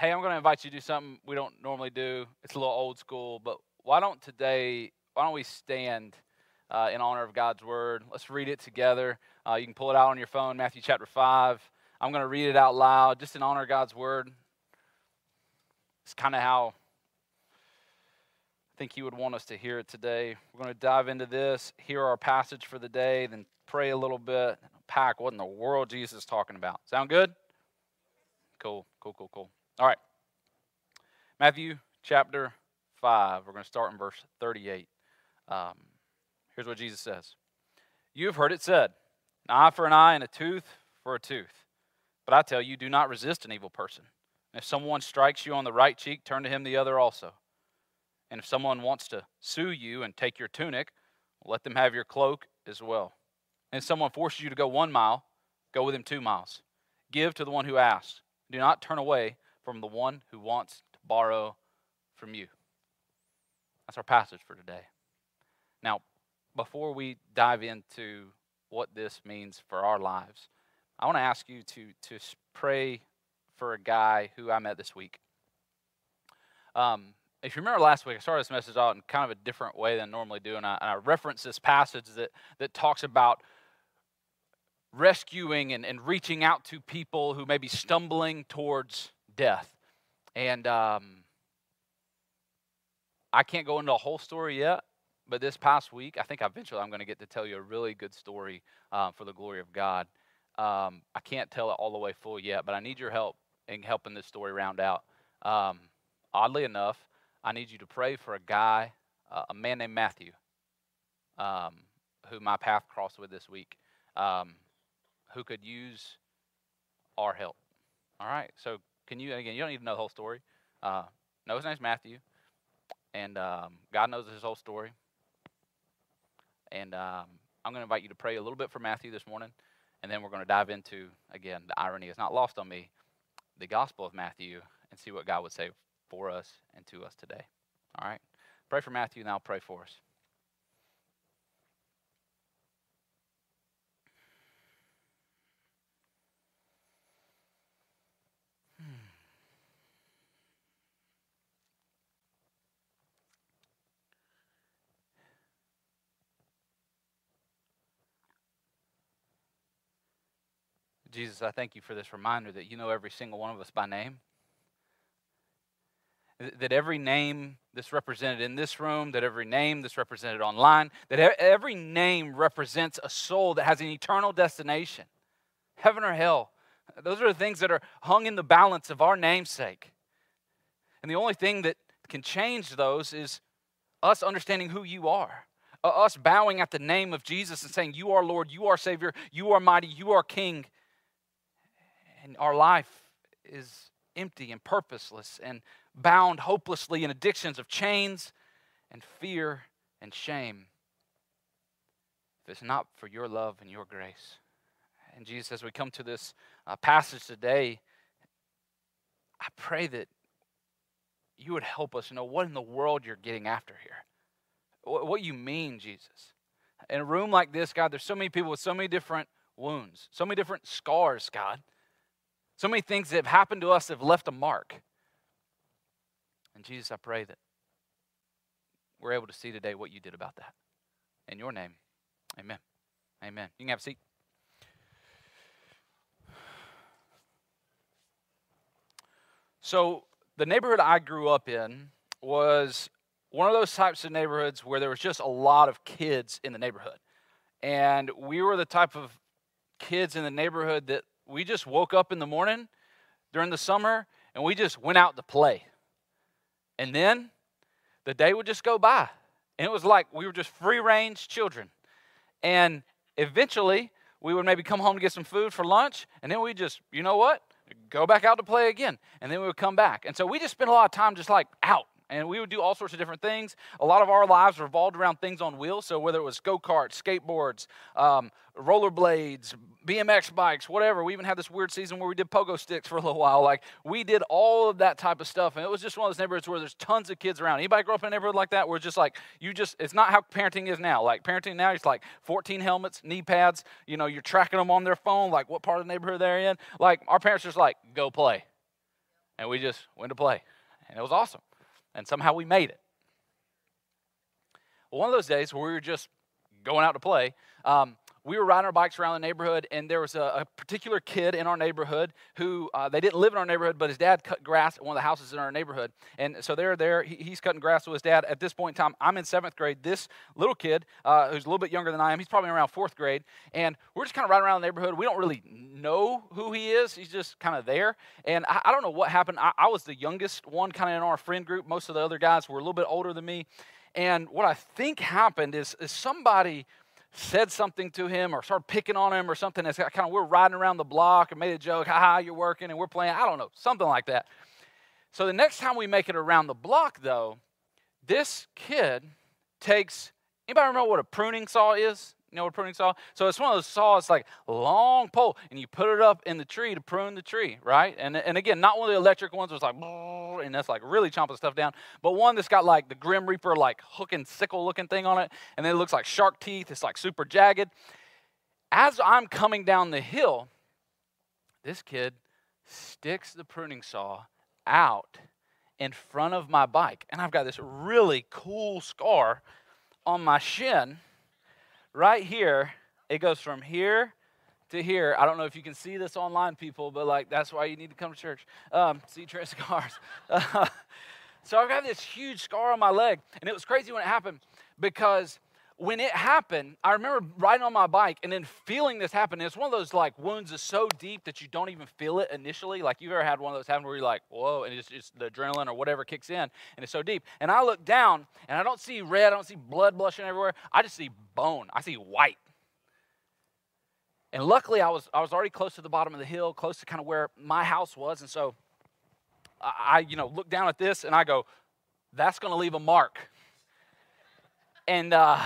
hey, I'm going to invite you to do something we don't normally do. It's a little old school, but why don't today, why don't we stand uh, in honor of God's word? Let's read it together. Uh, you can pull it out on your phone, Matthew chapter 5. I'm going to read it out loud just in honor of God's word. It's kind of how I think He would want us to hear it today. We're going to dive into this, hear our passage for the day, then pray a little bit, pack what in the world Jesus is talking about. Sound good? Cool, cool, cool, cool. All right. Matthew chapter 5. We're going to start in verse 38. Um, here's what Jesus says You have heard it said, an eye for an eye and a tooth for a tooth. But I tell you, do not resist an evil person. And if someone strikes you on the right cheek, turn to him the other also. And if someone wants to sue you and take your tunic, let them have your cloak as well. And if someone forces you to go one mile, go with him two miles. Give to the one who asks. Do not turn away from the one who wants to borrow from you. That's our passage for today. Now, before we dive into what this means for our lives, I want to ask you to, to pray for a guy who I met this week. Um, if you remember last week, I started this message out in kind of a different way than I normally do, and I, and I referenced this passage that, that talks about rescuing and, and reaching out to people who may be stumbling towards death. And um, I can't go into a whole story yet, but this past week, I think eventually I'm going to get to tell you a really good story uh, for the glory of God. Um, I can't tell it all the way full yet, but I need your help in helping this story round out. Um, oddly enough, I need you to pray for a guy, uh, a man named Matthew, um, who my path crossed with this week, um, who could use our help. All right, so can you, again, you don't need to know the whole story. Uh, know his name's Matthew, and um, God knows his whole story. And um, I'm going to invite you to pray a little bit for Matthew this morning, and then we're going to dive into, again, the irony is not lost on me, the Gospel of Matthew, and see what God would say for us and to us today. All right? Pray for Matthew, and I'll pray for us. Jesus, I thank you for this reminder that you know every single one of us by name. That every name that's represented in this room, that every name that's represented online, that every name represents a soul that has an eternal destination heaven or hell. Those are the things that are hung in the balance of our namesake. And the only thing that can change those is us understanding who you are. Us bowing at the name of Jesus and saying, You are Lord, you are Savior, you are mighty, you are King and our life is empty and purposeless and bound hopelessly in addictions of chains and fear and shame if it's not for your love and your grace. And Jesus, as we come to this uh, passage today, I pray that you would help us know what in the world you're getting after here. What you mean, Jesus. In a room like this, God, there's so many people with so many different wounds, so many different scars, God. So many things that have happened to us have left a mark. And Jesus, I pray that we're able to see today what you did about that. In your name, amen. Amen. You can have a seat. So, the neighborhood I grew up in was one of those types of neighborhoods where there was just a lot of kids in the neighborhood. And we were the type of kids in the neighborhood that we just woke up in the morning during the summer and we just went out to play. And then the day would just go by. And it was like we were just free range children. And eventually we would maybe come home to get some food for lunch. And then we just, you know what? Go back out to play again. And then we would come back. And so we just spent a lot of time just like out and we would do all sorts of different things. A lot of our lives revolved around things on wheels. So whether it was go karts, skateboards, um, rollerblades, BMX bikes, whatever. We even had this weird season where we did pogo sticks for a little while. Like we did all of that type of stuff, and it was just one of those neighborhoods where there's tons of kids around. Anybody grow up in a neighborhood like that where it's just like you just it's not how parenting is now. Like parenting now, it's like 14 helmets, knee pads. You know, you're tracking them on their phone, like what part of the neighborhood they're in. Like our parents just like go play. and we just went to play. And it was awesome. And somehow we made it. Well, one of those days where we were just going out to play, um, we were riding our bikes around the neighborhood, and there was a, a particular kid in our neighborhood who uh, they didn't live in our neighborhood, but his dad cut grass at one of the houses in our neighborhood. And so they're there. He, he's cutting grass with his dad. At this point in time, I'm in seventh grade. This little kid, uh, who's a little bit younger than I am, he's probably around fourth grade. And we're just kind of riding around the neighborhood. We don't really know who he is. He's just kind of there. And I, I, don't know what happened. I, I was the youngest one, kind of in our friend group. Most of the other guys were a little bit older than me. And what I think happened is, is somebody said something to him or started picking on him or something. It's kind of we're riding around the block and made a joke, ha you're working and we're playing. I don't know, something like that. So the next time we make it around the block, though, this kid takes. Anybody remember what a pruning saw is? You know what pruning saw? So it's one of those saws, like long pole, and you put it up in the tree to prune the tree, right? And, and again, not one of the electric ones was like, and that's like really chomping stuff down, but one that's got like the Grim Reaper, like hook and sickle looking thing on it, and then it looks like shark teeth. It's like super jagged. As I'm coming down the hill, this kid sticks the pruning saw out in front of my bike, and I've got this really cool scar on my shin right here, it goes from here to here. I don't know if you can see this online, people, but like that's why you need to come to church. Um, see Trent scars. So I've got this huge scar on my leg, and it was crazy when it happened because when it happened, I remember riding on my bike and then feeling this happen. And it's one of those like wounds is so deep that you don't even feel it initially. Like you've ever had one of those happen where you're like, whoa, and it's just the adrenaline or whatever kicks in, and it's so deep. And I look down and I don't see red, I don't see blood blushing everywhere. I just see bone. I see white. And luckily, I was I was already close to the bottom of the hill, close to kind of where my house was, and so I, you know look down at this and I go, that's to leave a mark. And uh,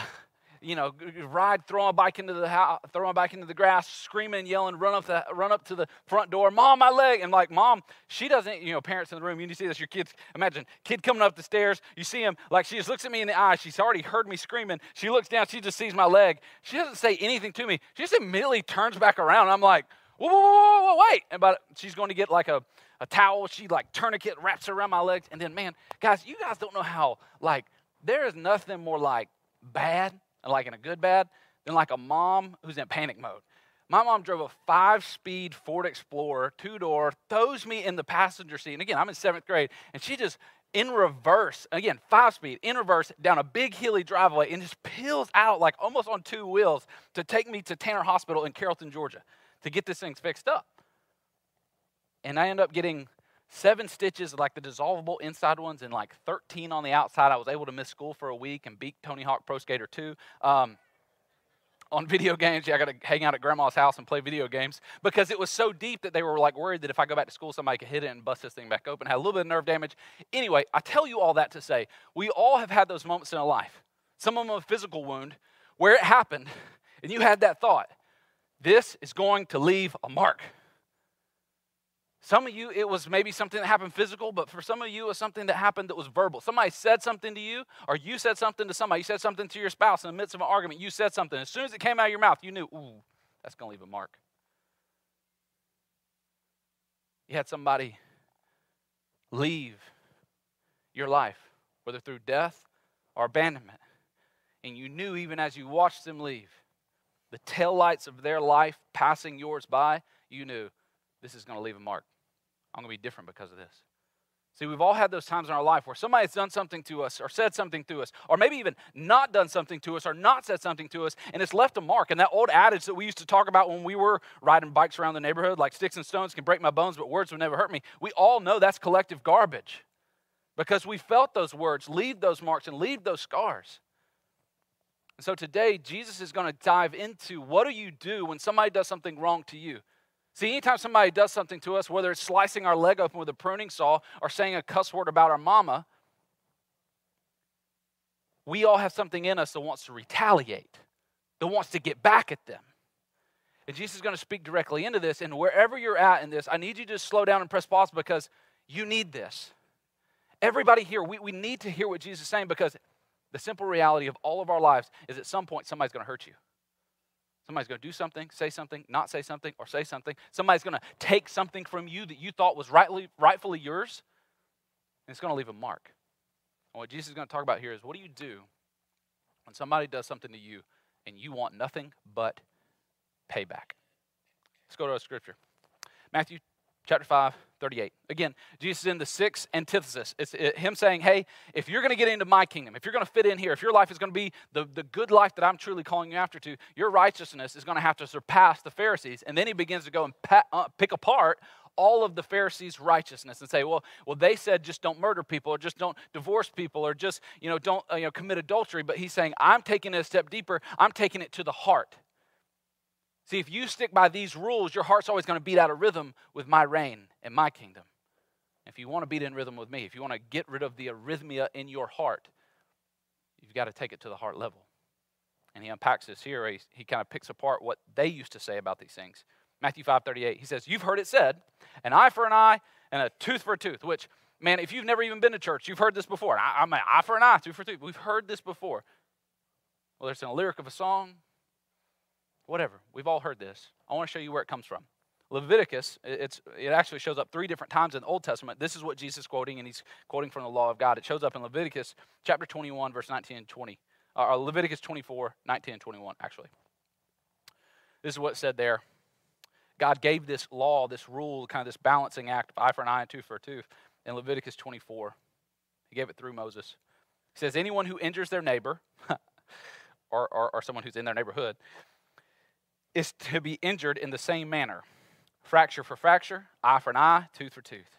you know, ride, throw my bike into the house, throw my bike into the grass, screaming, yelling, run up the run up to the front door, mom, my leg, and like, mom, she doesn't, you know, parents in the room, you see this, your kids, imagine kid coming up the stairs, you see him, like she just looks at me in the eye, she's already heard me screaming, she looks down, she just sees my leg, she doesn't say anything to me, she just immediately turns back around, I'm like, whoa, whoa, whoa, whoa, wait, and but she's going to get like a a towel, she like tourniquet wraps around my legs, and then man, guys, you guys don't know how like there is nothing more like bad like in a good bad, than like a mom who's in panic mode. My mom drove a five speed Ford Explorer, two door, throws me in the passenger seat. And again, I'm in seventh grade, and she just in reverse, again, five speed, in reverse, down a big hilly driveway, and just peels out like almost on two wheels to take me to Tanner Hospital in Carrollton, Georgia, to get this thing fixed up. And I end up getting seven stitches, like the dissolvable inside ones, and like 13 on the outside. I was able to miss school for a week and beat Tony Hawk Pro Skater 2. Um, on video games, yeah, I got to hang out at grandma's house and play video games because it was so deep that they were like worried that if I go back to school, somebody could hit it and bust this thing back open. Had a little bit of nerve damage. Anyway, I tell you all that to say we all have had those moments in our life. Some of them a physical wound where it happened, and you had that thought: this is going to leave a mark. Some of you, it was maybe something that happened physical, but for some of you, it was something that happened that was verbal. Somebody said something to you, or you said something to somebody. You said something to your spouse in the midst of an argument. You said something. As soon as it came out of your mouth, you knew, ooh, that's going to leave a mark. You had somebody leave your life, whether through death or abandonment. And you knew, even as you watched them leave, the taillights of their life passing yours by, you knew this is going to leave a mark. I'm going to be different because of this. See, we've all had those times in our life where somebody's done something to us or said something to us, or maybe even not done something to us or not said something to us, and it's left a mark. And that old adage that we used to talk about when we were riding bikes around the neighborhood, like sticks and stones can break my bones, but words will never hurt me. We all know that's collective garbage because we felt those words leave those marks and leave those scars. And so today, Jesus is going to dive into what do you do when somebody does something wrong to you? See, anytime somebody does something to us, whether it's slicing our leg open with a pruning saw or saying a cuss word about our mama, we all have something in us that wants to retaliate, that wants to get back at them. And Jesus is going to speak directly into this. And wherever you're at in this, I need you to slow down and press pause because you need this. Everybody here, we, we need to hear what Jesus is saying because the simple reality of all of our lives is at some point somebody's going to hurt you. Somebody's going to do something, say something, not say something, or say something. Somebody's going to take something from you that you thought was rightly, rightfully yours, and it's going to leave a mark. And what Jesus is going to talk about here is what do you do when somebody does something to you and you want nothing but payback? Let's go to a scripture. Matthew chapter 5, 38. Again, Jesus is in the sixth antithesis. It's him saying, Hey, if you're going to get into my kingdom, if you're going to fit in here, if your life is going to be the, the good life that I'm truly calling you after to, your righteousness is going to have to surpass the Pharisees. And then he begins to go and uh, pick apart all of the Pharisees' righteousness and say, well, well, they said just don't murder people or just don't divorce people or just, you know, don't uh, you know, commit adultery. But he's saying, I'm taking it a step deeper. I'm taking it to the heart. See, if you stick by these rules, your heart's always going to beat out of rhythm with my reign and my kingdom. If you want to beat in rhythm with me, if you want to get rid of the arrhythmia in your heart, you've got to take it to the heart level. And he unpacks this here. He, he kind of picks apart what they used to say about these things. Matthew 5 38, he says, You've heard it said, an eye for an eye and a tooth for a tooth, which, man, if you've never even been to church, you've heard this before. I, I'm an eye for an eye, tooth for tooth. We've heard this before. Whether it's in a lyric of a song, Whatever. We've all heard this. I want to show you where it comes from. Leviticus, it's, it actually shows up three different times in the Old Testament. This is what Jesus is quoting, and he's quoting from the law of God. It shows up in Leviticus chapter 21, verse 19 and 20. Uh, Leviticus 24, 19 and 21, actually. This is what said there. God gave this law, this rule, kind of this balancing act of eye for an eye and tooth for a tooth in Leviticus 24. He gave it through Moses. He says, Anyone who injures their neighbor, or, or, or someone who's in their neighborhood, is to be injured in the same manner fracture for fracture, eye for an eye, tooth for tooth.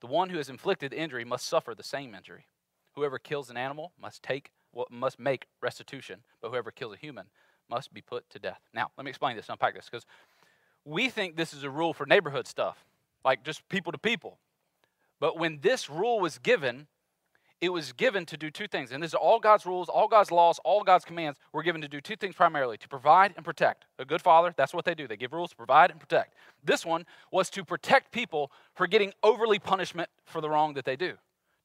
The one who has inflicted injury must suffer the same injury. Whoever kills an animal must take what must make restitution, but whoever kills a human must be put to death. Now, let me explain this, unpack this, because we think this is a rule for neighborhood stuff, like just people to people. But when this rule was given, it was given to do two things. And these are all God's rules, all God's laws, all God's commands were given to do two things primarily to provide and protect. A good father, that's what they do. They give rules to provide and protect. This one was to protect people for getting overly punishment for the wrong that they do.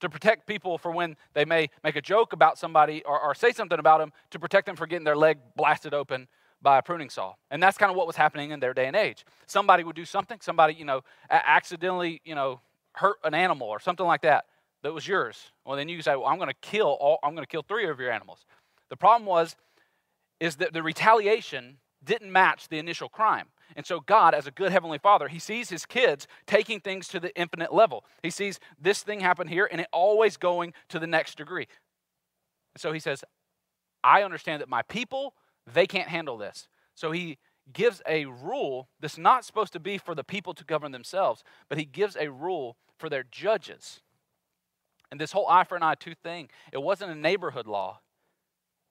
To protect people for when they may make a joke about somebody or, or say something about them, to protect them for getting their leg blasted open by a pruning saw. And that's kind of what was happening in their day and age. Somebody would do something, somebody, you know, accidentally, you know, hurt an animal or something like that that was yours. Well, then you say, well, I'm going to kill all, I'm going to kill three of your animals. The problem was, is that the retaliation didn't match the initial crime. And so God, as a good heavenly father, he sees his kids taking things to the infinite level. He sees this thing happen here and it always going to the next degree. And so he says, I understand that my people, they can't handle this. So he gives a rule that's not supposed to be for the people to govern themselves, but he gives a rule for their judges. And this whole eye for an eye tooth thing, it wasn't a neighborhood law,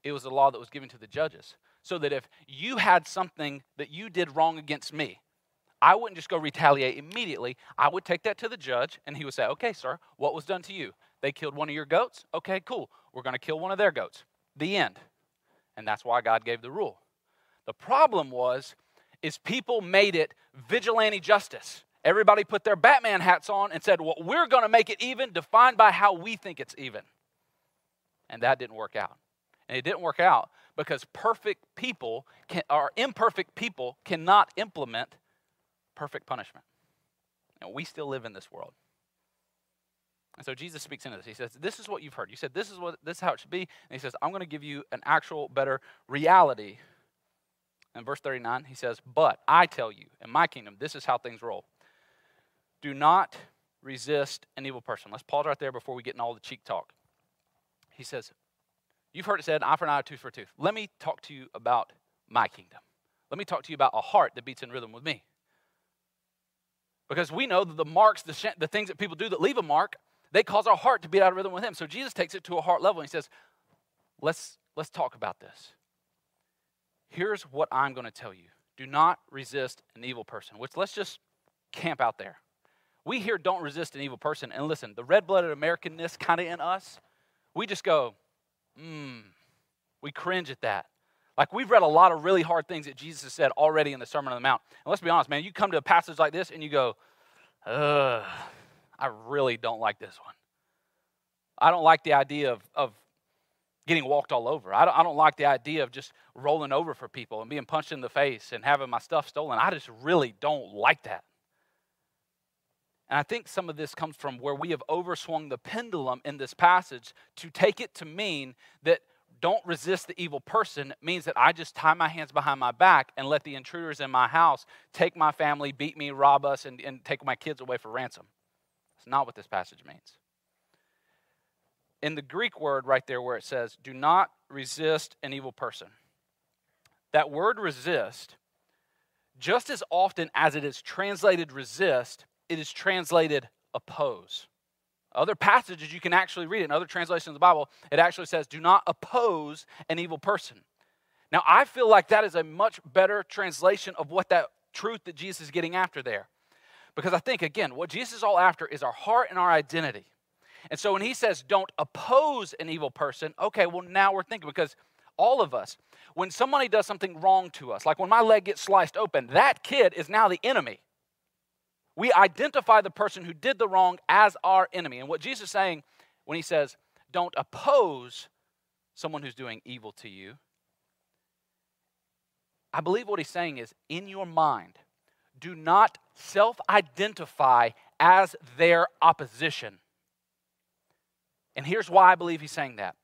it was a law that was given to the judges. So that if you had something that you did wrong against me, I wouldn't just go retaliate immediately. I would take that to the judge, and he would say, Okay, sir, what was done to you? They killed one of your goats? Okay, cool. We're going to kill one of their goats. The end. And that's why God gave the rule. The problem was, is people made it vigilante justice. Everybody put their Batman hats on and said, Well, we're going to make it even, defined by how we think it's even. And that didn't work out. And it didn't work out because perfect people, can, or imperfect people, cannot implement perfect punishment. And we still live in this world. And so Jesus speaks into this. He says, This is what you've heard. You said this is what this is how it should be. And he says, I'm going to give you an actual better reality. In verse 39, he says, But I tell you, in my kingdom, this is how things roll. Do not resist an evil person. Let's pause right there before we get in all the cheek talk. He says, You've heard it said, eye for an eye, tooth for a tooth. Let me talk to you about my kingdom. Let me talk to you about a heart that beats in rhythm with me. Because we know that the marks, the, sh- the things that people do that leave a mark, they cause our heart to beat out of rhythm with Him. So Jesus takes it to a heart level and He says, Let's, let's talk about this. Here's what I'm going to tell you do not resist an evil person, which let's just camp out there. We here don't resist an evil person. And listen, the red blooded Americanness kind of in us, we just go, mmm, we cringe at that. Like we've read a lot of really hard things that Jesus has said already in the Sermon on the Mount. And let's be honest, man, you come to a passage like this and you go, ugh, I really don't like this one. I don't like the idea of, of getting walked all over. I don't, I don't like the idea of just rolling over for people and being punched in the face and having my stuff stolen. I just really don't like that. And I think some of this comes from where we have overswung the pendulum in this passage to take it to mean that don't resist the evil person means that I just tie my hands behind my back and let the intruders in my house take my family, beat me, rob us, and, and take my kids away for ransom. That's not what this passage means in the Greek word right there where it says, do not resist an evil person. That word resist, just as often as it is translated resist, it is translated oppose. Other passages you can actually read it in other translations of the Bible, it actually says, do not oppose an evil person. Now, I feel like that is a much better translation of what that truth that Jesus is getting after there. Because I think, again, what Jesus is all after is our heart and our identity. And so when he says don't oppose an evil person, okay, well, now we're thinking because all of us, when somebody does something wrong to us, like when my leg gets sliced open, that kid is now the enemy. We identify the person who did the wrong as our enemy. And what Jesus is saying when he says, don't oppose someone who's doing evil to you, I believe what he's saying is in your mind, do not self identify as their opposition. And here's why I believe he's saying that.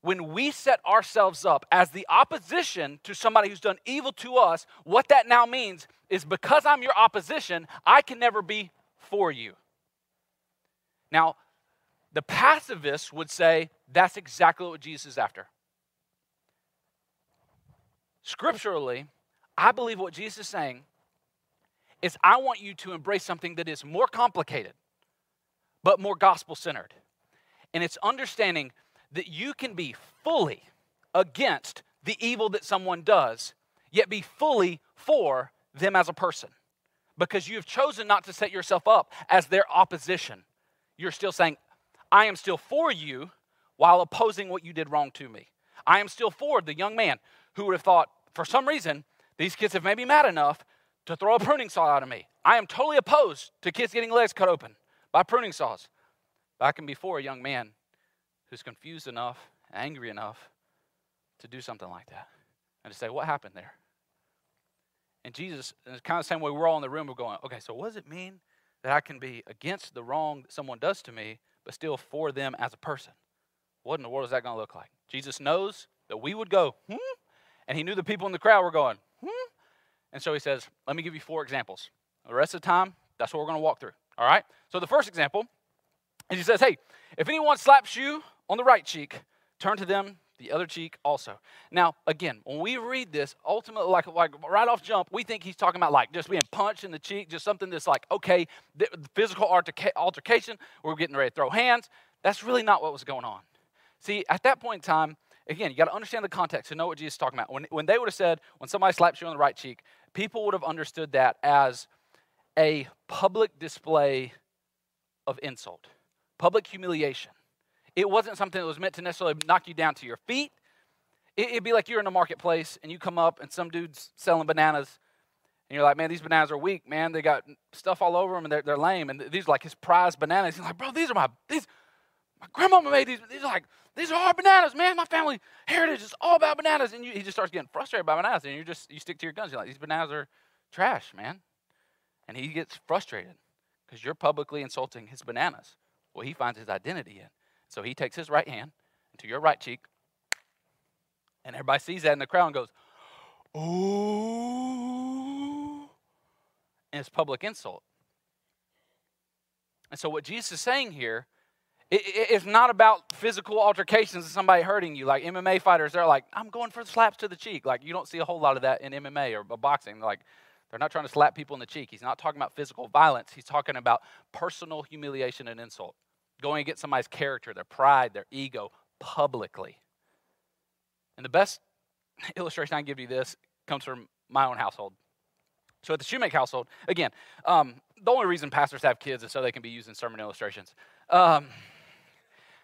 When we set ourselves up as the opposition to somebody who's done evil to us, what that now means is because I'm your opposition, I can never be for you. Now, the pacifists would say that's exactly what Jesus is after. Scripturally, I believe what Jesus is saying is I want you to embrace something that is more complicated, but more gospel centered. And it's understanding that you can be fully against the evil that someone does, yet be fully for them as a person. Because you have chosen not to set yourself up as their opposition. You're still saying, I am still for you while opposing what you did wrong to me. I am still for the young man who would have thought, for some reason, these kids have made me mad enough to throw a pruning saw out of me. I am totally opposed to kids getting legs cut open by pruning saws. Back can before a young man who's confused enough, angry enough to do something like that and to say, What happened there? And Jesus, in kind of the same way we're all in the room, we're going, Okay, so what does it mean that I can be against the wrong that someone does to me, but still for them as a person? What in the world is that going to look like? Jesus knows that we would go, hmm? And he knew the people in the crowd were going, hmm? And so he says, Let me give you four examples. The rest of the time, that's what we're going to walk through. All right? So the first example and he says, Hey, if anyone slaps you on the right cheek, turn to them the other cheek also. Now, again, when we read this, ultimately, like, like right off jump, we think he's talking about like just being punched in the cheek, just something that's like, okay, the, physical alterca- altercation, we're getting ready to throw hands. That's really not what was going on. See, at that point in time, again, you got to understand the context to know what Jesus is talking about. When, when they would have said, when somebody slaps you on the right cheek, people would have understood that as a public display of insult public humiliation. It wasn't something that was meant to necessarily knock you down to your feet. It'd be like you're in a marketplace and you come up and some dude's selling bananas and you're like, man, these bananas are weak, man. They got stuff all over them and they're, they're lame. And these are like his prized bananas. He's like, bro, these are my, these, my grandmama made these. These are like, these are our bananas, man. My family heritage is all about bananas. And you, he just starts getting frustrated by bananas. And you just, you stick to your guns. You're like, these bananas are trash, man. And he gets frustrated because you're publicly insulting his bananas. Well, he finds his identity in. So he takes his right hand to your right cheek, and everybody sees that in the crowd and goes, "Ooh!" And it's public insult. And so what Jesus is saying here it, it, not about physical altercations and somebody hurting you. Like MMA fighters, they're like, I'm going for slaps to the cheek. Like you don't see a whole lot of that in MMA or boxing. Like they're not trying to slap people in the cheek. He's not talking about physical violence. He's talking about personal humiliation and insult going against somebody's character, their pride, their ego publicly. And the best illustration I can give you this comes from my own household. So at the Shoemake household, again, um, the only reason pastors have kids is so they can be used in sermon illustrations. Um,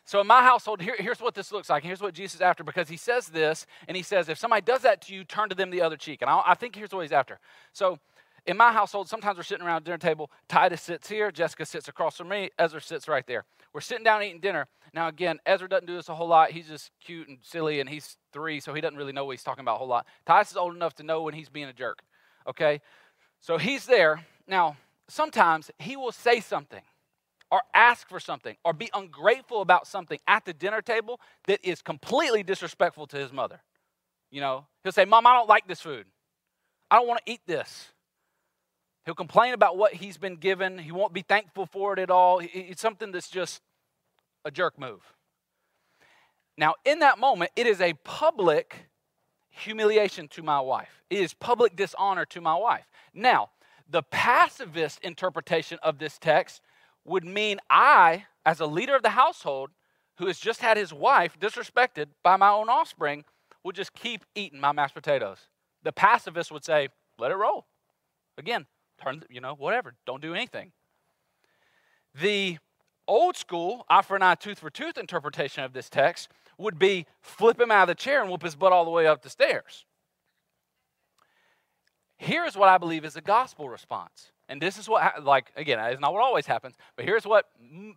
so in my household, here, here's what this looks like. And here's what Jesus is after because he says this, and he says, if somebody does that to you, turn to them the other cheek. And I, I think here's what he's after. So in my household, sometimes we're sitting around dinner table. Titus sits here, Jessica sits across from me, Ezra sits right there. We're sitting down eating dinner. Now, again, Ezra doesn't do this a whole lot. He's just cute and silly, and he's three, so he doesn't really know what he's talking about a whole lot. Titus is old enough to know when he's being a jerk. Okay? So he's there. Now, sometimes he will say something or ask for something or be ungrateful about something at the dinner table that is completely disrespectful to his mother. You know, he'll say, Mom, I don't like this food. I don't want to eat this. He'll complain about what he's been given. He won't be thankful for it at all. It's something that's just a jerk move. Now, in that moment, it is a public humiliation to my wife. It is public dishonor to my wife. Now, the pacifist interpretation of this text would mean I, as a leader of the household, who has just had his wife disrespected by my own offspring, would just keep eating my mashed potatoes. The pacifist would say, let it roll. Again, turn, you know, whatever, don't do anything. The old school, eye for an eye, tooth for tooth interpretation of this text would be flip him out of the chair and whoop his butt all the way up the stairs. Here's what I believe is a gospel response. And this is what, like, again, it's not what always happens, but here's what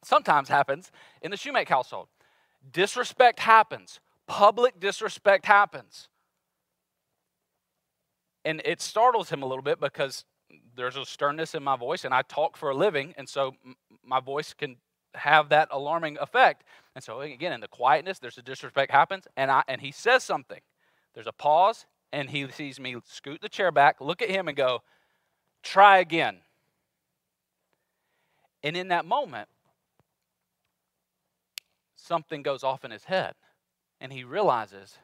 sometimes happens in the Shoemake household disrespect happens, public disrespect happens. And it startles him a little bit because there's a sternness in my voice, and I talk for a living, and so my voice can have that alarming effect. And so again, in the quietness, there's a disrespect happens, and I and he says something. There's a pause, and he sees me scoot the chair back, look at him, and go, "Try again." And in that moment, something goes off in his head, and he realizes,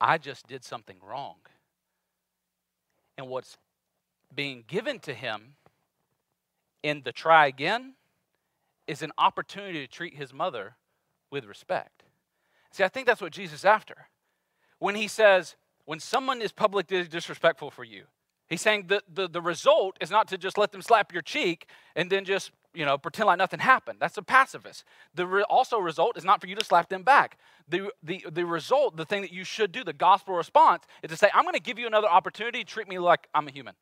I just did something wrong. And what's being given to him in the try again is an opportunity to treat his mother with respect. See, I think that's what Jesus is after. When he says, when someone is publicly disrespectful for you, he's saying the, the, the result is not to just let them slap your cheek and then just, you know, pretend like nothing happened. That's a pacifist. The re- also result is not for you to slap them back. The, the, the result, the thing that you should do, the gospel response, is to say, I'm going to give you another opportunity to treat me like I'm a human.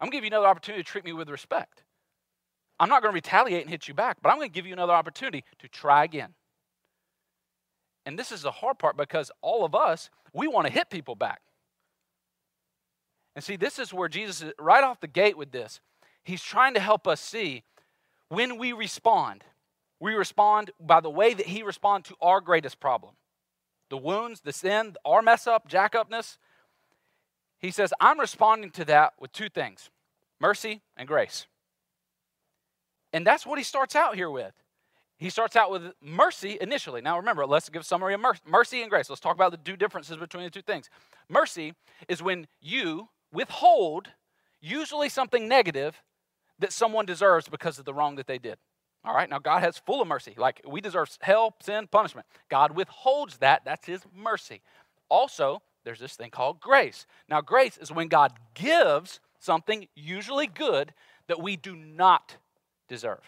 I'm going to give you another opportunity to treat me with respect. I'm not going to retaliate and hit you back, but I'm going to give you another opportunity to try again. And this is the hard part because all of us, we want to hit people back. And see, this is where Jesus is right off the gate with this. He's trying to help us see when we respond, we respond by the way that He responds to our greatest problem the wounds, the sin, our mess up, jack upness. He says, I'm responding to that with two things mercy and grace. And that's what he starts out here with. He starts out with mercy initially. Now remember, let's give summary of mercy and grace. Let's talk about the two differences between the two things. Mercy is when you withhold usually something negative that someone deserves because of the wrong that they did. All right, now God has full of mercy. Like we deserve hell, sin, punishment. God withholds that. That's his mercy. Also, there's this thing called grace. Now, grace is when God gives something, usually good, that we do not deserve.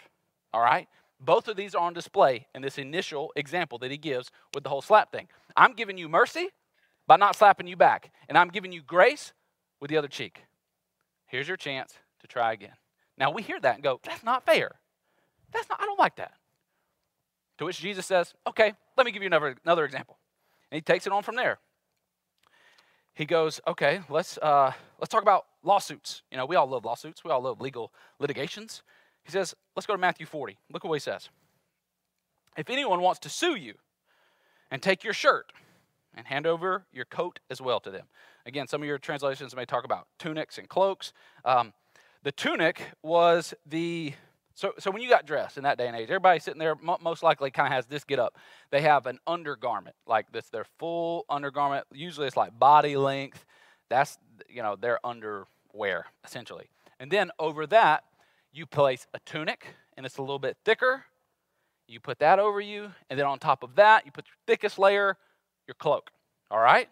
All right? Both of these are on display in this initial example that he gives with the whole slap thing. I'm giving you mercy by not slapping you back, and I'm giving you grace with the other cheek. Here's your chance to try again. Now we hear that and go, that's not fair. That's not, I don't like that. To which Jesus says, okay, let me give you another, another example. And he takes it on from there he goes, okay, let's, uh, let's talk about lawsuits. You know, we all love lawsuits. We all love legal litigations. He says, let's go to Matthew 40. Look at what he says. If anyone wants to sue you and take your shirt and hand over your coat as well to them. Again, some of your translations may talk about tunics and cloaks. Um, the tunic was the so, so when you got dressed in that day and age, everybody sitting there most likely kind of has this get up. They have an undergarment, like this, their full undergarment. Usually it's like body length. That's, you know, their underwear, essentially. And then over that, you place a tunic, and it's a little bit thicker. You put that over you, and then on top of that, you put your thickest layer, your cloak. All right?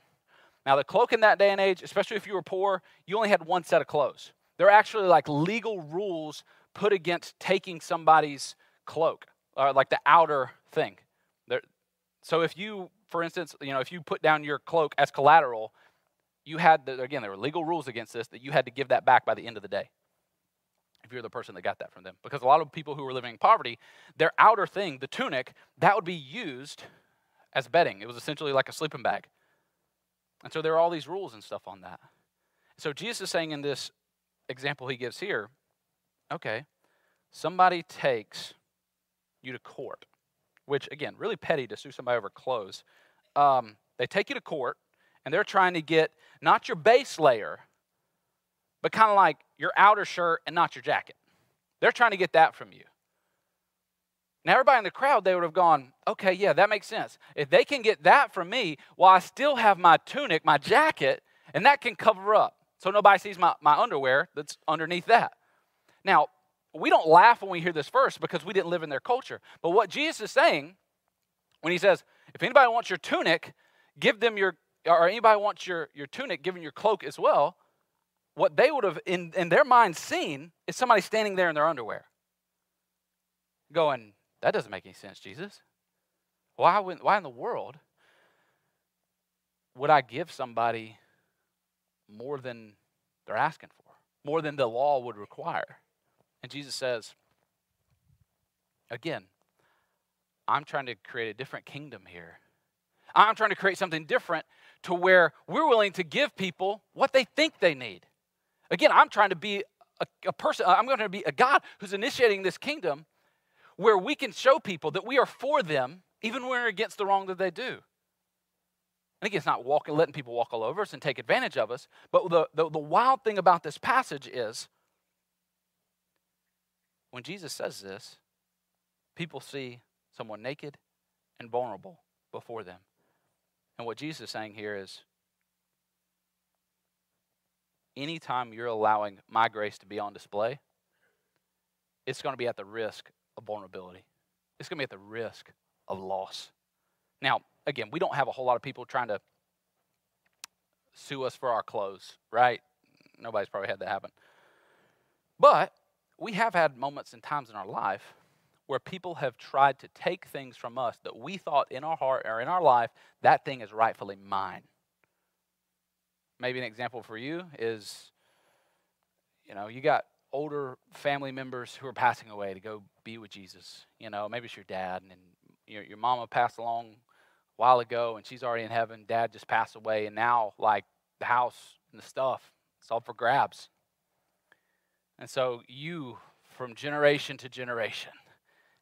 Now, the cloak in that day and age, especially if you were poor, you only had one set of clothes. There are actually like legal rules put against taking somebody's cloak, or like the outer thing. There, so if you, for instance, you know, if you put down your cloak as collateral, you had, the, again, there were legal rules against this that you had to give that back by the end of the day if you're the person that got that from them. Because a lot of people who were living in poverty, their outer thing, the tunic, that would be used as bedding. It was essentially like a sleeping bag. And so there are all these rules and stuff on that. So Jesus is saying in this example he gives here, okay, somebody takes you to court, which again, really petty to sue somebody over clothes. Um, they take you to court and they're trying to get not your base layer, but kind of like your outer shirt and not your jacket. They're trying to get that from you. Now, everybody in the crowd, they would have gone, okay, yeah, that makes sense. If they can get that from me while I still have my tunic, my jacket, and that can cover up. So nobody sees my, my underwear that's underneath that. Now, we don't laugh when we hear this verse because we didn't live in their culture. But what Jesus is saying when he says, if anybody wants your tunic, give them your, or anybody wants your, your tunic, give them your cloak as well, what they would have in, in their mind seen is somebody standing there in their underwear going, that doesn't make any sense, Jesus. Why, would, why in the world would I give somebody more than they're asking for, more than the law would require? And Jesus says, again, I'm trying to create a different kingdom here. I'm trying to create something different to where we're willing to give people what they think they need. Again, I'm trying to be a, a person, I'm going to be a God who's initiating this kingdom where we can show people that we are for them even when we're against the wrong that they do. And again, it's not walking, letting people walk all over us and take advantage of us. But the, the, the wild thing about this passage is when Jesus says this, people see someone naked and vulnerable before them. And what Jesus is saying here is anytime you're allowing my grace to be on display, it's going to be at the risk of vulnerability. It's going to be at the risk of loss. Now, again, we don't have a whole lot of people trying to sue us for our clothes, right? Nobody's probably had that happen. But we have had moments and times in our life where people have tried to take things from us that we thought in our heart or in our life, that thing is rightfully mine. Maybe an example for you is, you know, you got older family members who are passing away to go be with Jesus. You know, maybe it's your dad, and your, your mama passed along a while ago, and she's already in heaven. Dad just passed away, and now, like, the house and the stuff, it's all for grabs. And so you, from generation to generation,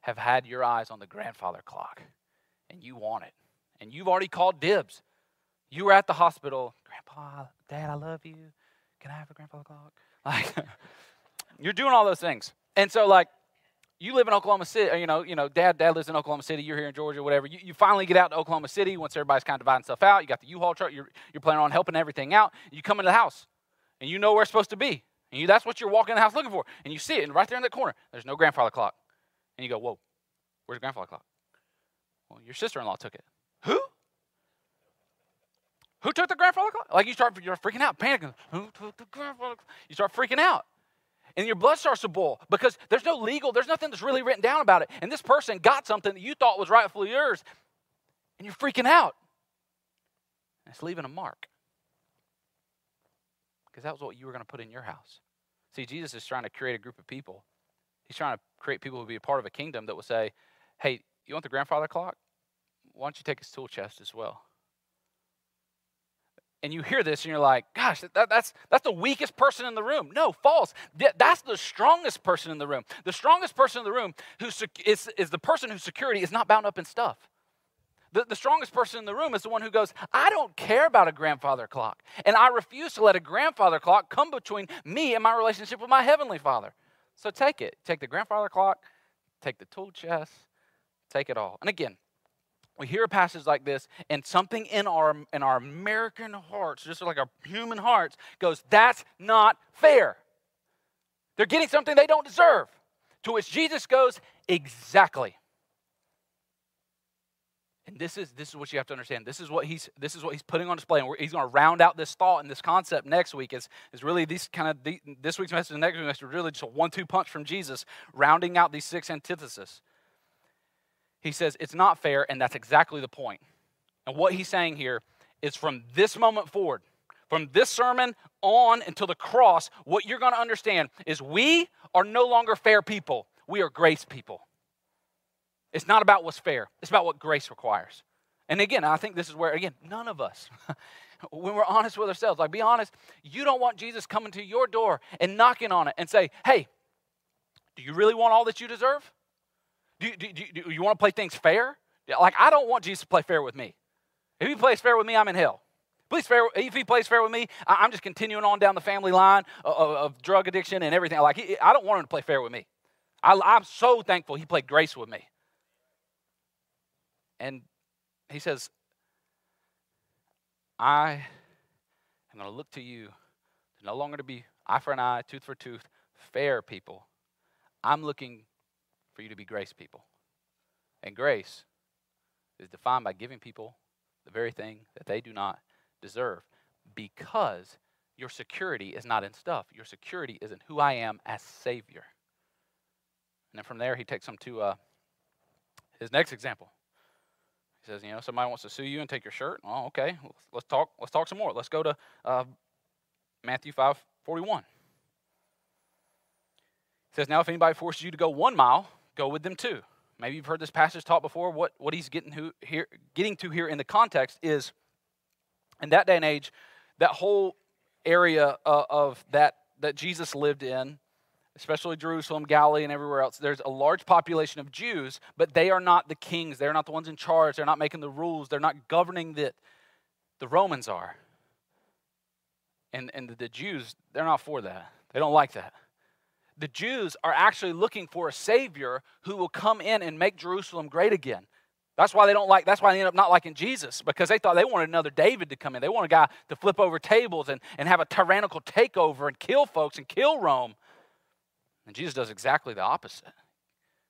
have had your eyes on the grandfather clock, and you want it. And you've already called dibs. You were at the hospital, Grandpa, Dad, I love you. Can I have a grandfather clock? Like, you're doing all those things. And so, like, you live in Oklahoma City, uh, you know, you know, dad, dad lives in Oklahoma City, you're here in Georgia, whatever. You, you finally get out to Oklahoma City once everybody's kind of dividing stuff out. You got the U-Haul truck, you're, you're planning on helping everything out. You come into the house and you know where it's supposed to be. And you, that's what you're walking in the house looking for. And you see it, and right there in that corner, there's no grandfather clock. And you go, whoa, where's the grandfather clock? Well, your sister-in-law took it. Who? Who took the grandfather clock? Like you start, you're freaking out, panicking. Who took the grandfather clock? You start freaking out and your blood starts to boil because there's no legal, there's nothing that's really written down about it. And this person got something that you thought was rightfully yours, and you're freaking out. And it's leaving a mark because that was what you were going to put in your house. See, Jesus is trying to create a group of people. He's trying to create people who will be a part of a kingdom that will say, hey, you want the grandfather clock? Why don't you take his tool chest as well? and you hear this and you're like, gosh, that, that's, that's the weakest person in the room. No, false. That's the strongest person in the room. The strongest person in the room who is, is the person whose security is not bound up in stuff. The, the strongest person in the room is the one who goes, I don't care about a grandfather clock. And I refuse to let a grandfather clock come between me and my relationship with my heavenly father. So take it. Take the grandfather clock, take the tool chest, take it all. And again, we hear a passage like this and something in our in our american hearts just like our human hearts goes that's not fair they're getting something they don't deserve to which jesus goes exactly and this is this is what you have to understand this is what he's this is what he's putting on display and he's going to round out this thought and this concept next week is, is really these kind of the, this week's message and next week's message really just a one-two punch from jesus rounding out these six antitheses he says it's not fair, and that's exactly the point. And what he's saying here is from this moment forward, From this sermon on until the cross, what you're going to understand is we are no longer fair people. We are grace people. It's not about what's fair, it's about what grace requires. And again, I think this is where, again, none of us, when we're honest with ourselves, like be honest, you don't want Jesus coming to your door and knocking on it and say, hey, do you really want all that you deserve? Do you, do, do, do you want to play things fair? Like, I don't want Jesus to play fair with me. If he plays fair with me, I'm in hell. Please fair, if he plays fair with me, I'm just continuing on down the family line of, of, of drug addiction and everything. Like, I don't want him to play fair with me. I, I'm so thankful he played grace with me. And he says, I am going to look to you to no longer to be eye for an eye, tooth for tooth, fair people. I'm looking for you to be grace people. And grace is defined by giving people the very thing that they do not deserve because your security is not in stuff. Your security is in who I am as Savior. And then from there, he takes them to uh, his next example. Says, you know, somebody wants to sue you and take your shirt. Oh, okay. Let's talk. Let's talk some more. Let's go to uh, Matthew five forty one. He says, now if anybody forces you to go one mile, go with them too. Maybe you've heard this passage taught before. What what he's getting to here, getting to here in the context is, in that day and age, that whole area uh, of that that Jesus lived in especially Jerusalem, Galilee, and everywhere else, there's a large population of Jews, but they are not the kings. They're not the ones in charge. They're not making the rules. They're not governing it. The Romans are. And, and the Jews, they're not for that. They don't like that. The Jews are actually looking for a Savior who will come in and make Jerusalem great again. That's why they don't like, that's why they end up not liking Jesus, because they thought they wanted another David to come in. They want a guy to flip over tables and, and have a tyrannical takeover and kill folks and kill Rome. And Jesus does exactly the opposite.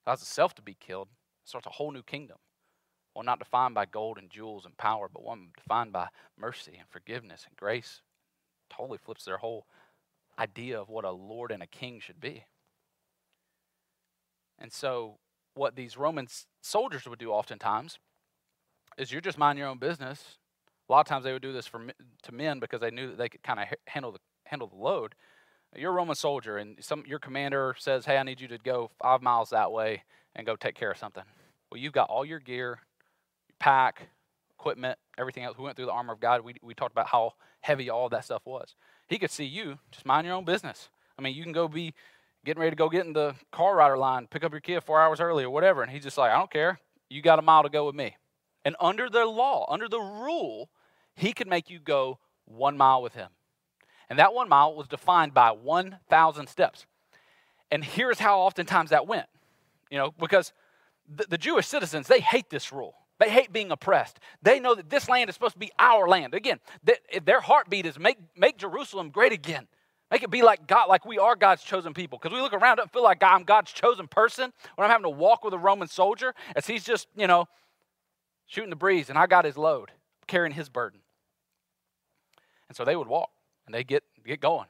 Allows itself to be killed, starts a whole new kingdom. One not defined by gold and jewels and power, but one defined by mercy and forgiveness and grace. Totally flips their whole idea of what a lord and a king should be. And so, what these Roman soldiers would do oftentimes is you're just mind your own business. A lot of times they would do this for to men because they knew that they could kind of handle the handle the load. You're a Roman soldier, and some your commander says, "Hey, I need you to go five miles that way and go take care of something." Well, you've got all your gear, your pack, equipment, everything else. We went through the armor of God. We we talked about how heavy all that stuff was. He could see you just mind your own business. I mean, you can go be getting ready to go get in the car rider line, pick up your kid four hours early or whatever, and he's just like, "I don't care. You got a mile to go with me." And under the law, under the rule, he could make you go one mile with him. And that one mile was defined by 1,000 steps. And here's how oftentimes that went. You know, because the, the Jewish citizens, they hate this rule. They hate being oppressed. They know that this land is supposed to be our land. Again, their heartbeat is make, make Jerusalem great again. Make it be like God, like we are God's chosen people. Because we look around and feel like I'm God's chosen person when I'm having to walk with a Roman soldier as he's just, you know, shooting the breeze and I got his load, carrying his burden. And so they would walk and they get, get going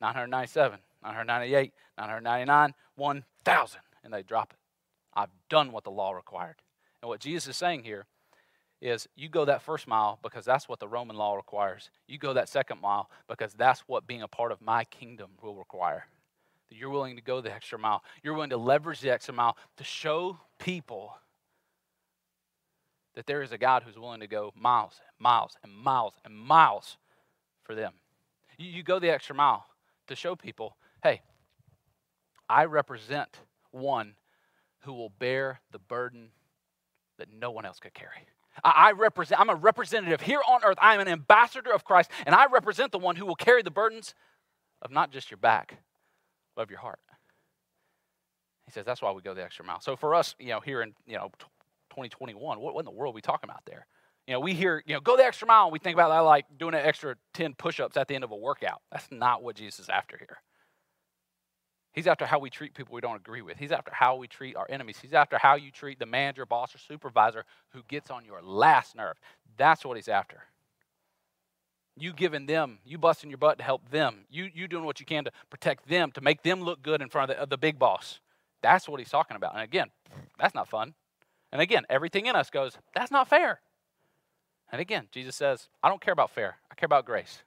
997, 998, 999, 1,000, and they drop it. I've done what the law required. And what Jesus is saying here is you go that first mile because that's what the Roman law requires. You go that second mile because that's what being a part of my kingdom will require. That you're willing to go the extra mile. You're willing to leverage the extra mile to show people that there is a God who's willing to go miles and miles and miles and miles for them. You, you go the extra mile to show people hey, I represent one who will bear the burden that no one else could carry. I, represent, I'm a representative here on earth. I'm an ambassador of Christ, and I represent the one who will carry the burdens of not just your back, but of your heart. He says that's why we go the extra mile. So for us, you know, here in you know 2021, what, what in the world are we talking about there? You know, we hear, you know, go the extra mile, we think about that like doing an extra 10 push ups at the end of a workout. That's not what Jesus is after here. He's after how we treat people we don't agree with. He's after how we treat our enemies. He's after how you treat the manager, boss, or supervisor who gets on your last nerve. That's what he's after. You giving them, you busting your butt to help them. You, you doing what you can to protect them, to make them look good in front of the, of the big boss. That's what he's talking about. And again, that's not fun. And again, everything in us goes, that's not fair. And again, Jesus says, I don't care about fair, I care about grace.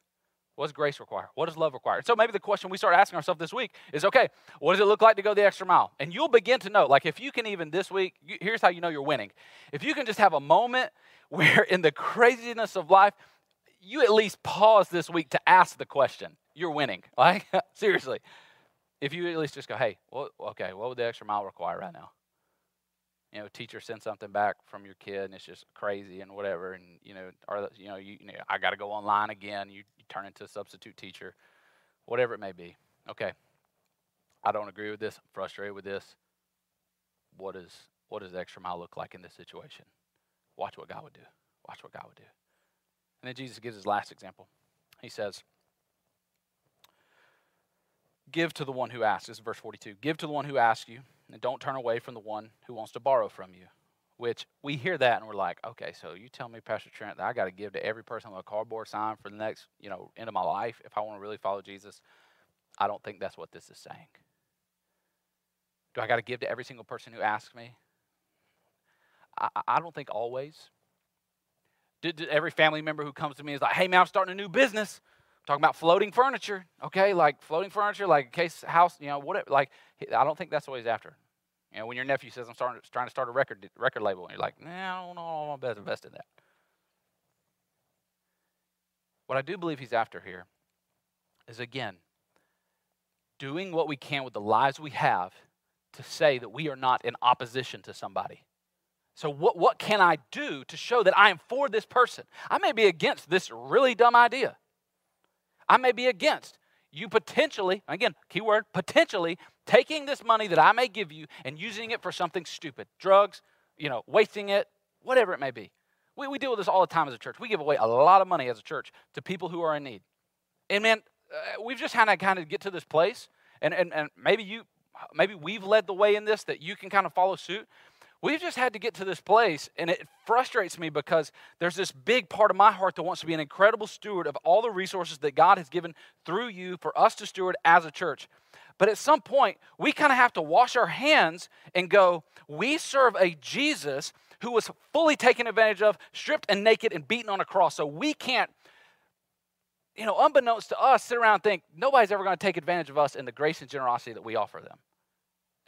What does grace require? What does love require? And so maybe the question we start asking ourselves this week is okay, what does it look like to go the extra mile? And you'll begin to know, like if you can even this week, here's how you know you're winning. If you can just have a moment where in the craziness of life, you at least pause this week to ask the question, you're winning. Like, seriously. If you at least just go, hey, well, okay, what would the extra mile require right now? You know, teacher sends something back from your kid and it's just crazy and whatever, and you know, or you know, you, you know, I got to go online again. You, you turn into a substitute teacher, whatever it may be. Okay, I don't agree with this. I'm frustrated with this. What is what does the extra mile look like in this situation? Watch what God would do. Watch what God would do. And then Jesus gives his last example. He says, Give to the one who asks. This is verse 42. Give to the one who asks you, and don't turn away from the one who wants to borrow from you. Which we hear that and we're like, okay, so you tell me, Pastor Trent, that I got to give to every person a cardboard sign for the next, you know, end of my life if I want to really follow Jesus. I don't think that's what this is saying. Do I got to give to every single person who asks me? I, I don't think always. Did, did every family member who comes to me is like, hey, man, I'm starting a new business talking about floating furniture, okay? Like floating furniture, like a case house, you know, whatever. Like, I don't think that's what he's after. You know, when your nephew says, I'm starting, trying to start a record, record label, and you're like, nah, I don't know, I want to invest in that. What I do believe he's after here is, again, doing what we can with the lives we have to say that we are not in opposition to somebody. So, what, what can I do to show that I am for this person? I may be against this really dumb idea. I may be against you potentially, again, keyword, potentially taking this money that I may give you and using it for something stupid drugs, you know, wasting it, whatever it may be. We, we deal with this all the time as a church. We give away a lot of money as a church to people who are in need. And man, uh, we've just had to kind of get to this place, and, and, and maybe you, maybe we've led the way in this that you can kind of follow suit. We've just had to get to this place, and it frustrates me because there's this big part of my heart that wants to be an incredible steward of all the resources that God has given through you for us to steward as a church. But at some point, we kind of have to wash our hands and go, we serve a Jesus who was fully taken advantage of, stripped and naked and beaten on a cross. So we can't, you know, unbeknownst to us, sit around and think nobody's ever going to take advantage of us in the grace and generosity that we offer them.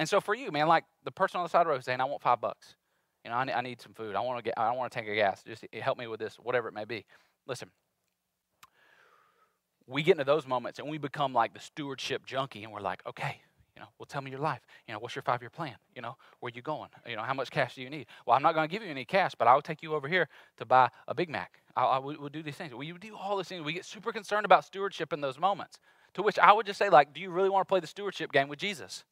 And so for you, man, like the person on the side of the road saying, I want five bucks. You know, I need, I need some food. I want to get, I want to tank of gas. Just help me with this, whatever it may be. Listen, we get into those moments and we become like the stewardship junkie and we're like, okay, you know, well, tell me your life. You know, what's your five-year plan? You know, where you going? You know, how much cash do you need? Well, I'm not going to give you any cash, but I'll take you over here to buy a Big Mac. I, I will we'll do these things. We do all these things. We get super concerned about stewardship in those moments. To which I would just say, like, do you really want to play the stewardship game with Jesus?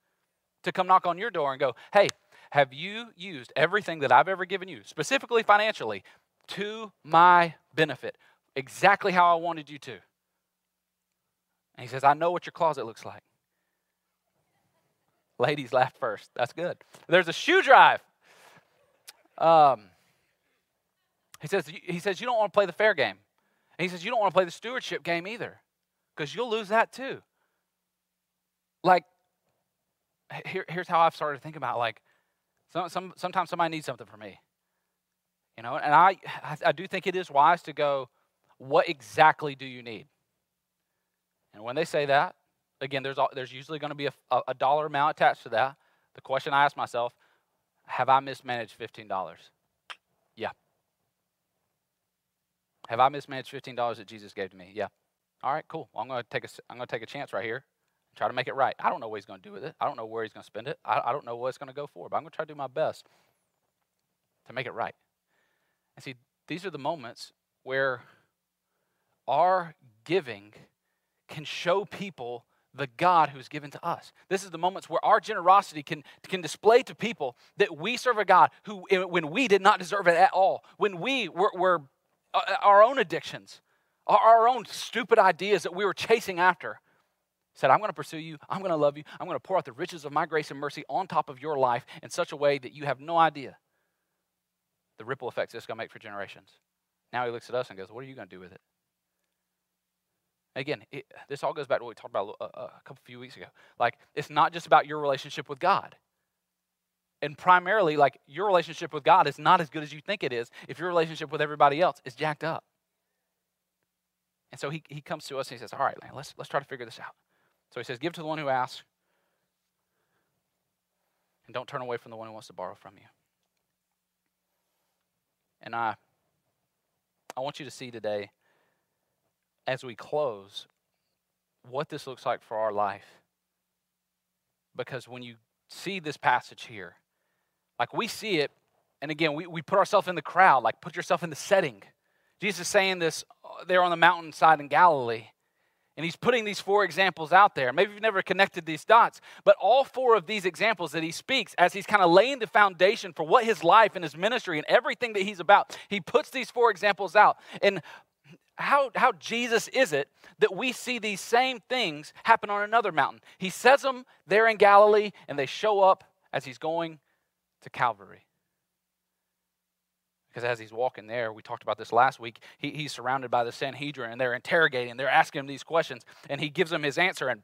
To come knock on your door and go, hey, have you used everything that I've ever given you, specifically financially, to my benefit, exactly how I wanted you to? And he says, I know what your closet looks like. Ladies laughed first. That's good. There's a shoe drive. Um, he says, he says, you don't want to play the fair game. And he says, you don't want to play the stewardship game either, because you'll lose that too. Like, here, here's how I've started to think about like some, some, sometimes somebody needs something from me. You know, and I, I do think it is wise to go, what exactly do you need? And when they say that, again, there's, there's usually going to be a, a, dollar amount attached to that. The question I ask myself, have I mismanaged $15? Yeah. Have I mismanaged $15 that Jesus gave to me? Yeah. All right, cool. Well, I'm going to take a, I'm going to take a chance right here try to make it right. I don't know what he's going to do with it. I don't know where he's going to spend it. I, I don't know what it's going to go for, but I'm going to try to do my best to make it right. And see, these are the moments where our giving can show people the God who's given to us. This is the moments where our generosity can, can display to people that we serve a God who, when we did not deserve it at all, when we were, were uh, our own addictions, our own stupid ideas that we were chasing after, said, I'm going to pursue you. I'm going to love you. I'm going to pour out the riches of my grace and mercy on top of your life in such a way that you have no idea the ripple effects is going to make for generations. Now he looks at us and goes, What are you going to do with it? Again, it, this all goes back to what we talked about a, uh, uh, a couple few weeks ago. Like, it's not just about your relationship with God. And primarily, like, your relationship with God is not as good as you think it is if your relationship with everybody else is jacked up. And so he, he comes to us and he says, All right, man, let's, let's try to figure this out. So he says, Give to the one who asks, and don't turn away from the one who wants to borrow from you. And I, I want you to see today, as we close, what this looks like for our life. Because when you see this passage here, like we see it, and again, we, we put ourselves in the crowd, like put yourself in the setting. Jesus is saying this uh, there on the mountainside in Galilee. And he's putting these four examples out there. Maybe you've never connected these dots, but all four of these examples that he speaks, as he's kind of laying the foundation for what his life and his ministry and everything that he's about, he puts these four examples out. And how, how Jesus is it that we see these same things happen on another mountain? He says them there in Galilee, and they show up as he's going to Calvary. Because as he's walking there, we talked about this last week, he, he's surrounded by the Sanhedrin and they're interrogating, they're asking him these questions, and he gives them his answer and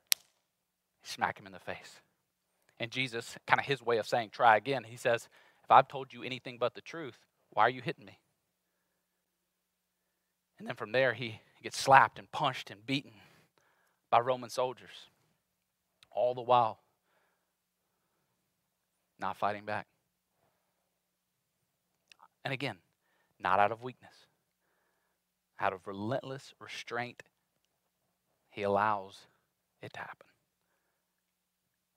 smack him in the face. And Jesus, kind of his way of saying, try again, he says, If I've told you anything but the truth, why are you hitting me? And then from there, he gets slapped and punched and beaten by Roman soldiers, all the while not fighting back. And again, not out of weakness, out of relentless restraint, he allows it to happen.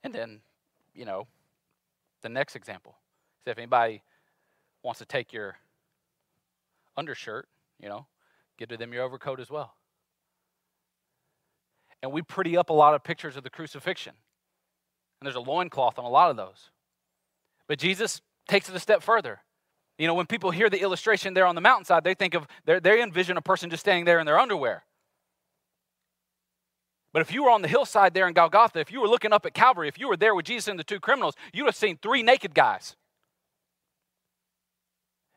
And then, you know, the next example is if anybody wants to take your undershirt, you know, give to them your overcoat as well. And we pretty up a lot of pictures of the crucifixion. And there's a loincloth on a lot of those. But Jesus takes it a step further. You know, when people hear the illustration there on the mountainside, they think of, they envision a person just standing there in their underwear. But if you were on the hillside there in Golgotha, if you were looking up at Calvary, if you were there with Jesus and the two criminals, you'd have seen three naked guys.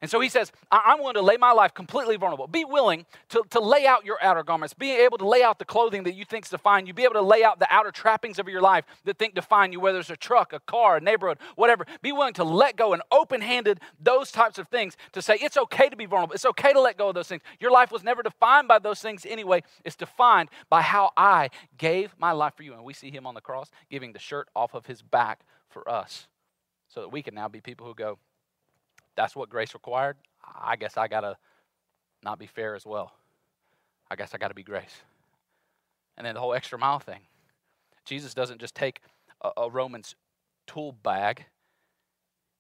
And so he says, I'm willing to lay my life completely vulnerable. Be willing to, to lay out your outer garments. Be able to lay out the clothing that you think define you. Be able to lay out the outer trappings of your life that think define you, whether it's a truck, a car, a neighborhood, whatever. Be willing to let go and open handed those types of things to say it's okay to be vulnerable. It's okay to let go of those things. Your life was never defined by those things anyway. It's defined by how I gave my life for you. And we see him on the cross giving the shirt off of his back for us so that we can now be people who go, that's what grace required. I guess I got to not be fair as well. I guess I got to be grace. And then the whole extra mile thing. Jesus doesn't just take a, a Roman's tool bag,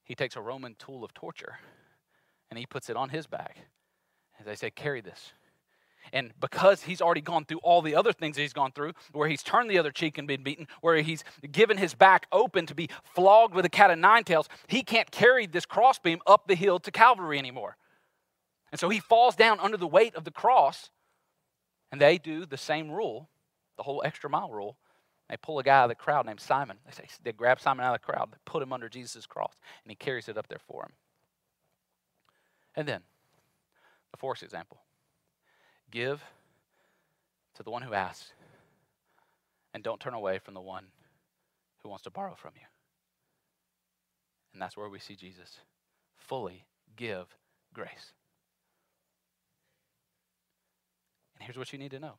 he takes a Roman tool of torture and he puts it on his back. As they say, carry this. And because he's already gone through all the other things he's gone through, where he's turned the other cheek and been beaten, where he's given his back open to be flogged with a cat of nine tails, he can't carry this crossbeam up the hill to Calvary anymore. And so he falls down under the weight of the cross, and they do the same rule, the whole extra mile rule. They pull a guy out of the crowd named Simon. They say they grab Simon out of the crowd, they put him under Jesus' cross, and he carries it up there for him. And then, the fourth example Give to the one who asks, and don't turn away from the one who wants to borrow from you. And that's where we see Jesus fully give grace. And here's what you need to know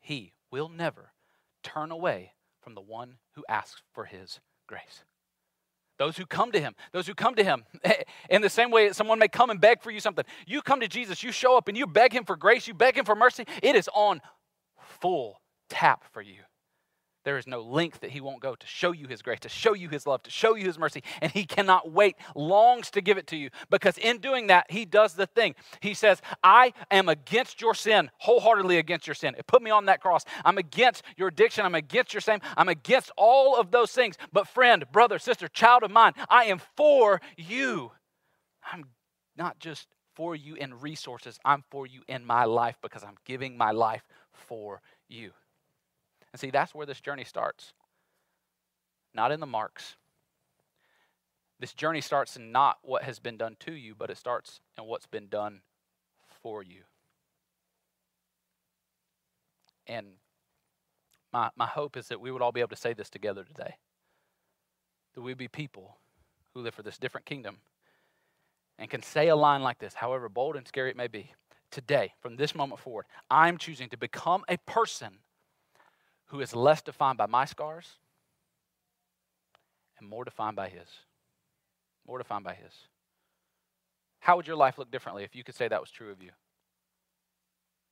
He will never turn away from the one who asks for his grace. Those who come to him, those who come to him, in the same way someone may come and beg for you something. You come to Jesus, you show up and you beg him for grace, you beg him for mercy. It is on full tap for you. There is no length that he won't go to show you his grace, to show you his love, to show you his mercy. And he cannot wait, longs to give it to you. Because in doing that, he does the thing. He says, I am against your sin, wholeheartedly against your sin. It put me on that cross. I'm against your addiction. I'm against your shame. I'm against all of those things. But friend, brother, sister, child of mine, I am for you. I'm not just for you in resources, I'm for you in my life because I'm giving my life for you. And see, that's where this journey starts. Not in the marks. This journey starts in not what has been done to you, but it starts in what's been done for you. And my, my hope is that we would all be able to say this together today. That we be people who live for this different kingdom and can say a line like this, however bold and scary it may be today, from this moment forward, I'm choosing to become a person who is less defined by my scars and more defined by His. More defined by His. How would your life look differently if you could say that was true of you?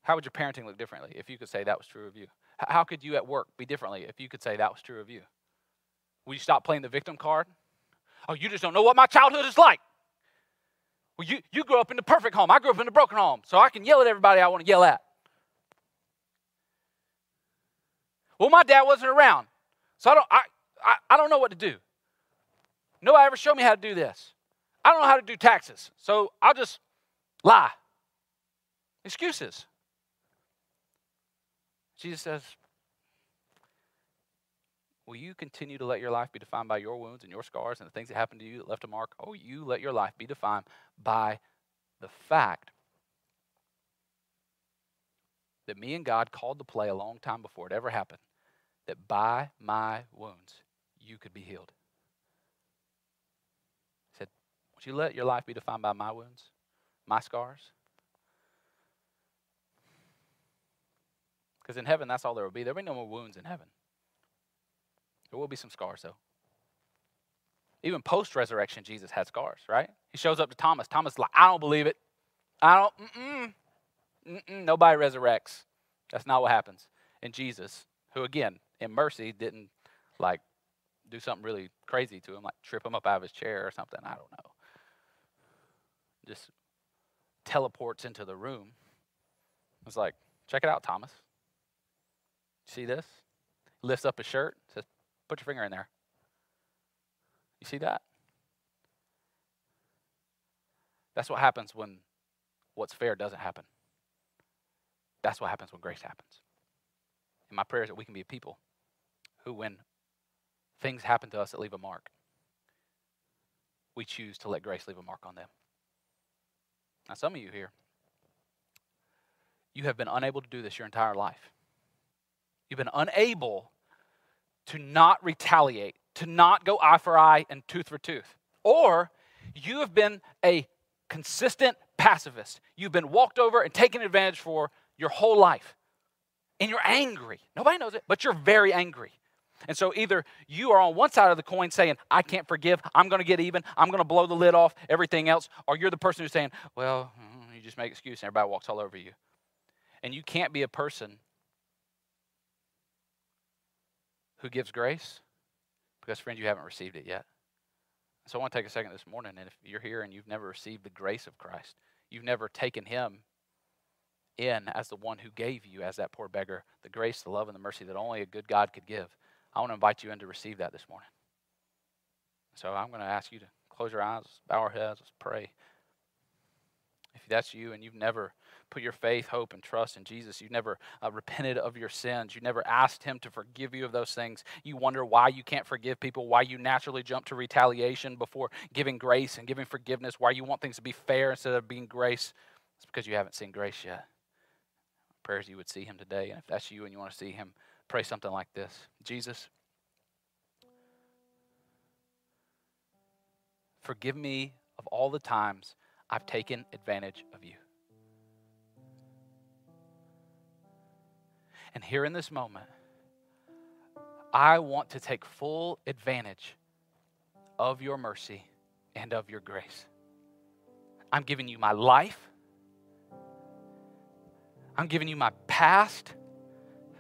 How would your parenting look differently if you could say that was true of you? How could you at work be differently if you could say that was true of you? Will you stop playing the victim card? Oh, you just don't know what my childhood is like. Well, you, you grew up in the perfect home. I grew up in the broken home, so I can yell at everybody I want to yell at. Well, my dad wasn't around, so I don't, I, I, I don't know what to do. Nobody ever showed me how to do this. I don't know how to do taxes, so I'll just lie. Excuses. Jesus says, Will you continue to let your life be defined by your wounds and your scars and the things that happened to you that left a mark? Oh, you let your life be defined by the fact that me and God called to play a long time before it ever happened, that by my wounds you could be healed. He said, Would you let your life be defined by my wounds, my scars? Because in heaven, that's all there will be. There will be no more wounds in heaven. There will be some scars, though. Even post resurrection, Jesus had scars, right? He shows up to Thomas. Thomas is like, I don't believe it. I don't, mm-mm, nobody resurrects. That's not what happens. And Jesus, who again, in mercy, didn't like do something really crazy to him, like trip him up out of his chair or something. I don't know. Just teleports into the room. It's like, check it out, Thomas. See this? Lifts up his shirt, says, Put your finger in there. You see that? That's what happens when what's fair doesn't happen. That's what happens when grace happens. And my prayer is that we can be a people who, when things happen to us that leave a mark, we choose to let grace leave a mark on them. Now, some of you here, you have been unable to do this your entire life. You've been unable to not retaliate, to not go eye for eye and tooth for tooth. Or you have been a consistent pacifist. You've been walked over and taken advantage for your whole life. And you're angry. Nobody knows it, but you're very angry. And so either you are on one side of the coin saying, I can't forgive, I'm going to get even, I'm going to blow the lid off everything else, or you're the person who's saying, well, mm, you just make excuse and everybody walks all over you. And you can't be a person who gives grace? Because, friends, you haven't received it yet. So I want to take a second this morning, and if you're here and you've never received the grace of Christ, you've never taken Him in as the one who gave you, as that poor beggar, the grace, the love, and the mercy that only a good God could give. I want to invite you in to receive that this morning. So I'm going to ask you to close your eyes, bow our heads, let's pray. If that's you and you've never put your faith, hope, and trust in Jesus. You've never uh, repented of your sins. You never asked Him to forgive you of those things. You wonder why you can't forgive people, why you naturally jump to retaliation before giving grace and giving forgiveness, why you want things to be fair instead of being grace. It's because you haven't seen grace yet. Prayers you would see Him today. And if that's you and you want to see Him, pray something like this Jesus, forgive me of all the times I've taken advantage of you. And here in this moment, I want to take full advantage of your mercy and of your grace. I'm giving you my life. I'm giving you my past.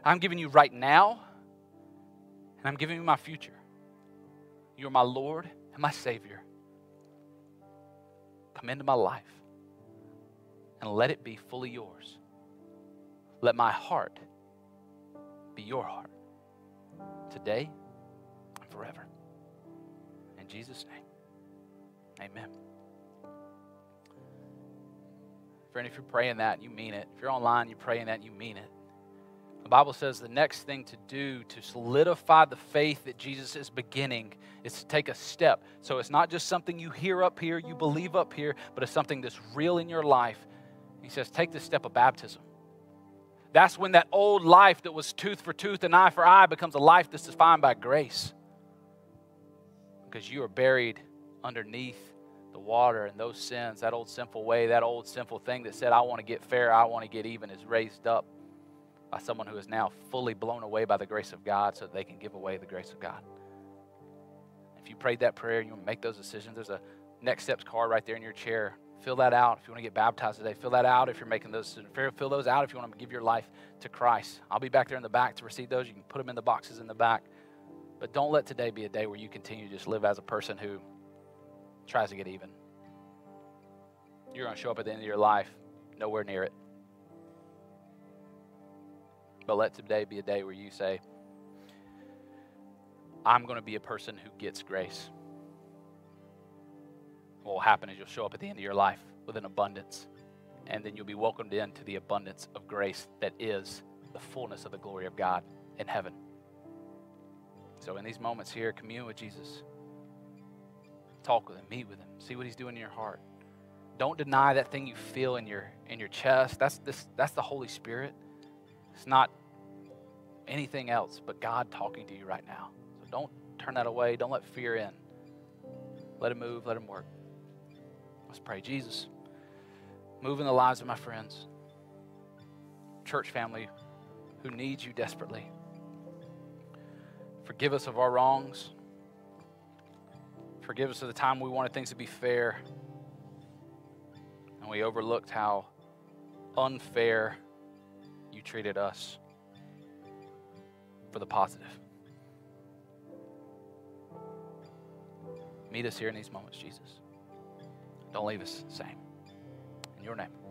I'm giving you right now. And I'm giving you my future. You're my Lord and my Savior. Come into my life and let it be fully yours. Let my heart be your heart today and forever. In Jesus' name, amen. Friend, if you're praying that, you mean it. If you're online, you're praying that, you mean it. The Bible says the next thing to do to solidify the faith that Jesus is beginning is to take a step. So it's not just something you hear up here, you believe up here, but it's something that's real in your life. He says, take the step of baptism. That's when that old life that was tooth for tooth and eye for eye becomes a life that's defined by grace. Because you are buried underneath the water and those sins, that old sinful way, that old sinful thing that said, I want to get fair, I want to get even, is raised up by someone who is now fully blown away by the grace of God so that they can give away the grace of God. If you prayed that prayer you want to make those decisions, there's a next steps card right there in your chair. Fill that out if you want to get baptized today. Fill that out if you're making those. Fill those out if you want to give your life to Christ. I'll be back there in the back to receive those. You can put them in the boxes in the back. But don't let today be a day where you continue to just live as a person who tries to get even. You're going to show up at the end of your life nowhere near it. But let today be a day where you say, I'm going to be a person who gets grace. What will happen is you'll show up at the end of your life with an abundance, and then you'll be welcomed into the abundance of grace that is the fullness of the glory of God in heaven. So, in these moments here, commune with Jesus. Talk with him, meet with him, see what he's doing in your heart. Don't deny that thing you feel in your in your chest. That's this that's the Holy Spirit. It's not anything else but God talking to you right now. So don't turn that away. Don't let fear in. Let him move, let him work. Let's pray. Jesus, move in the lives of my friends, church family who needs you desperately. Forgive us of our wrongs. Forgive us of the time we wanted things to be fair and we overlooked how unfair you treated us for the positive. Meet us here in these moments, Jesus. Don't leave us same. In your name.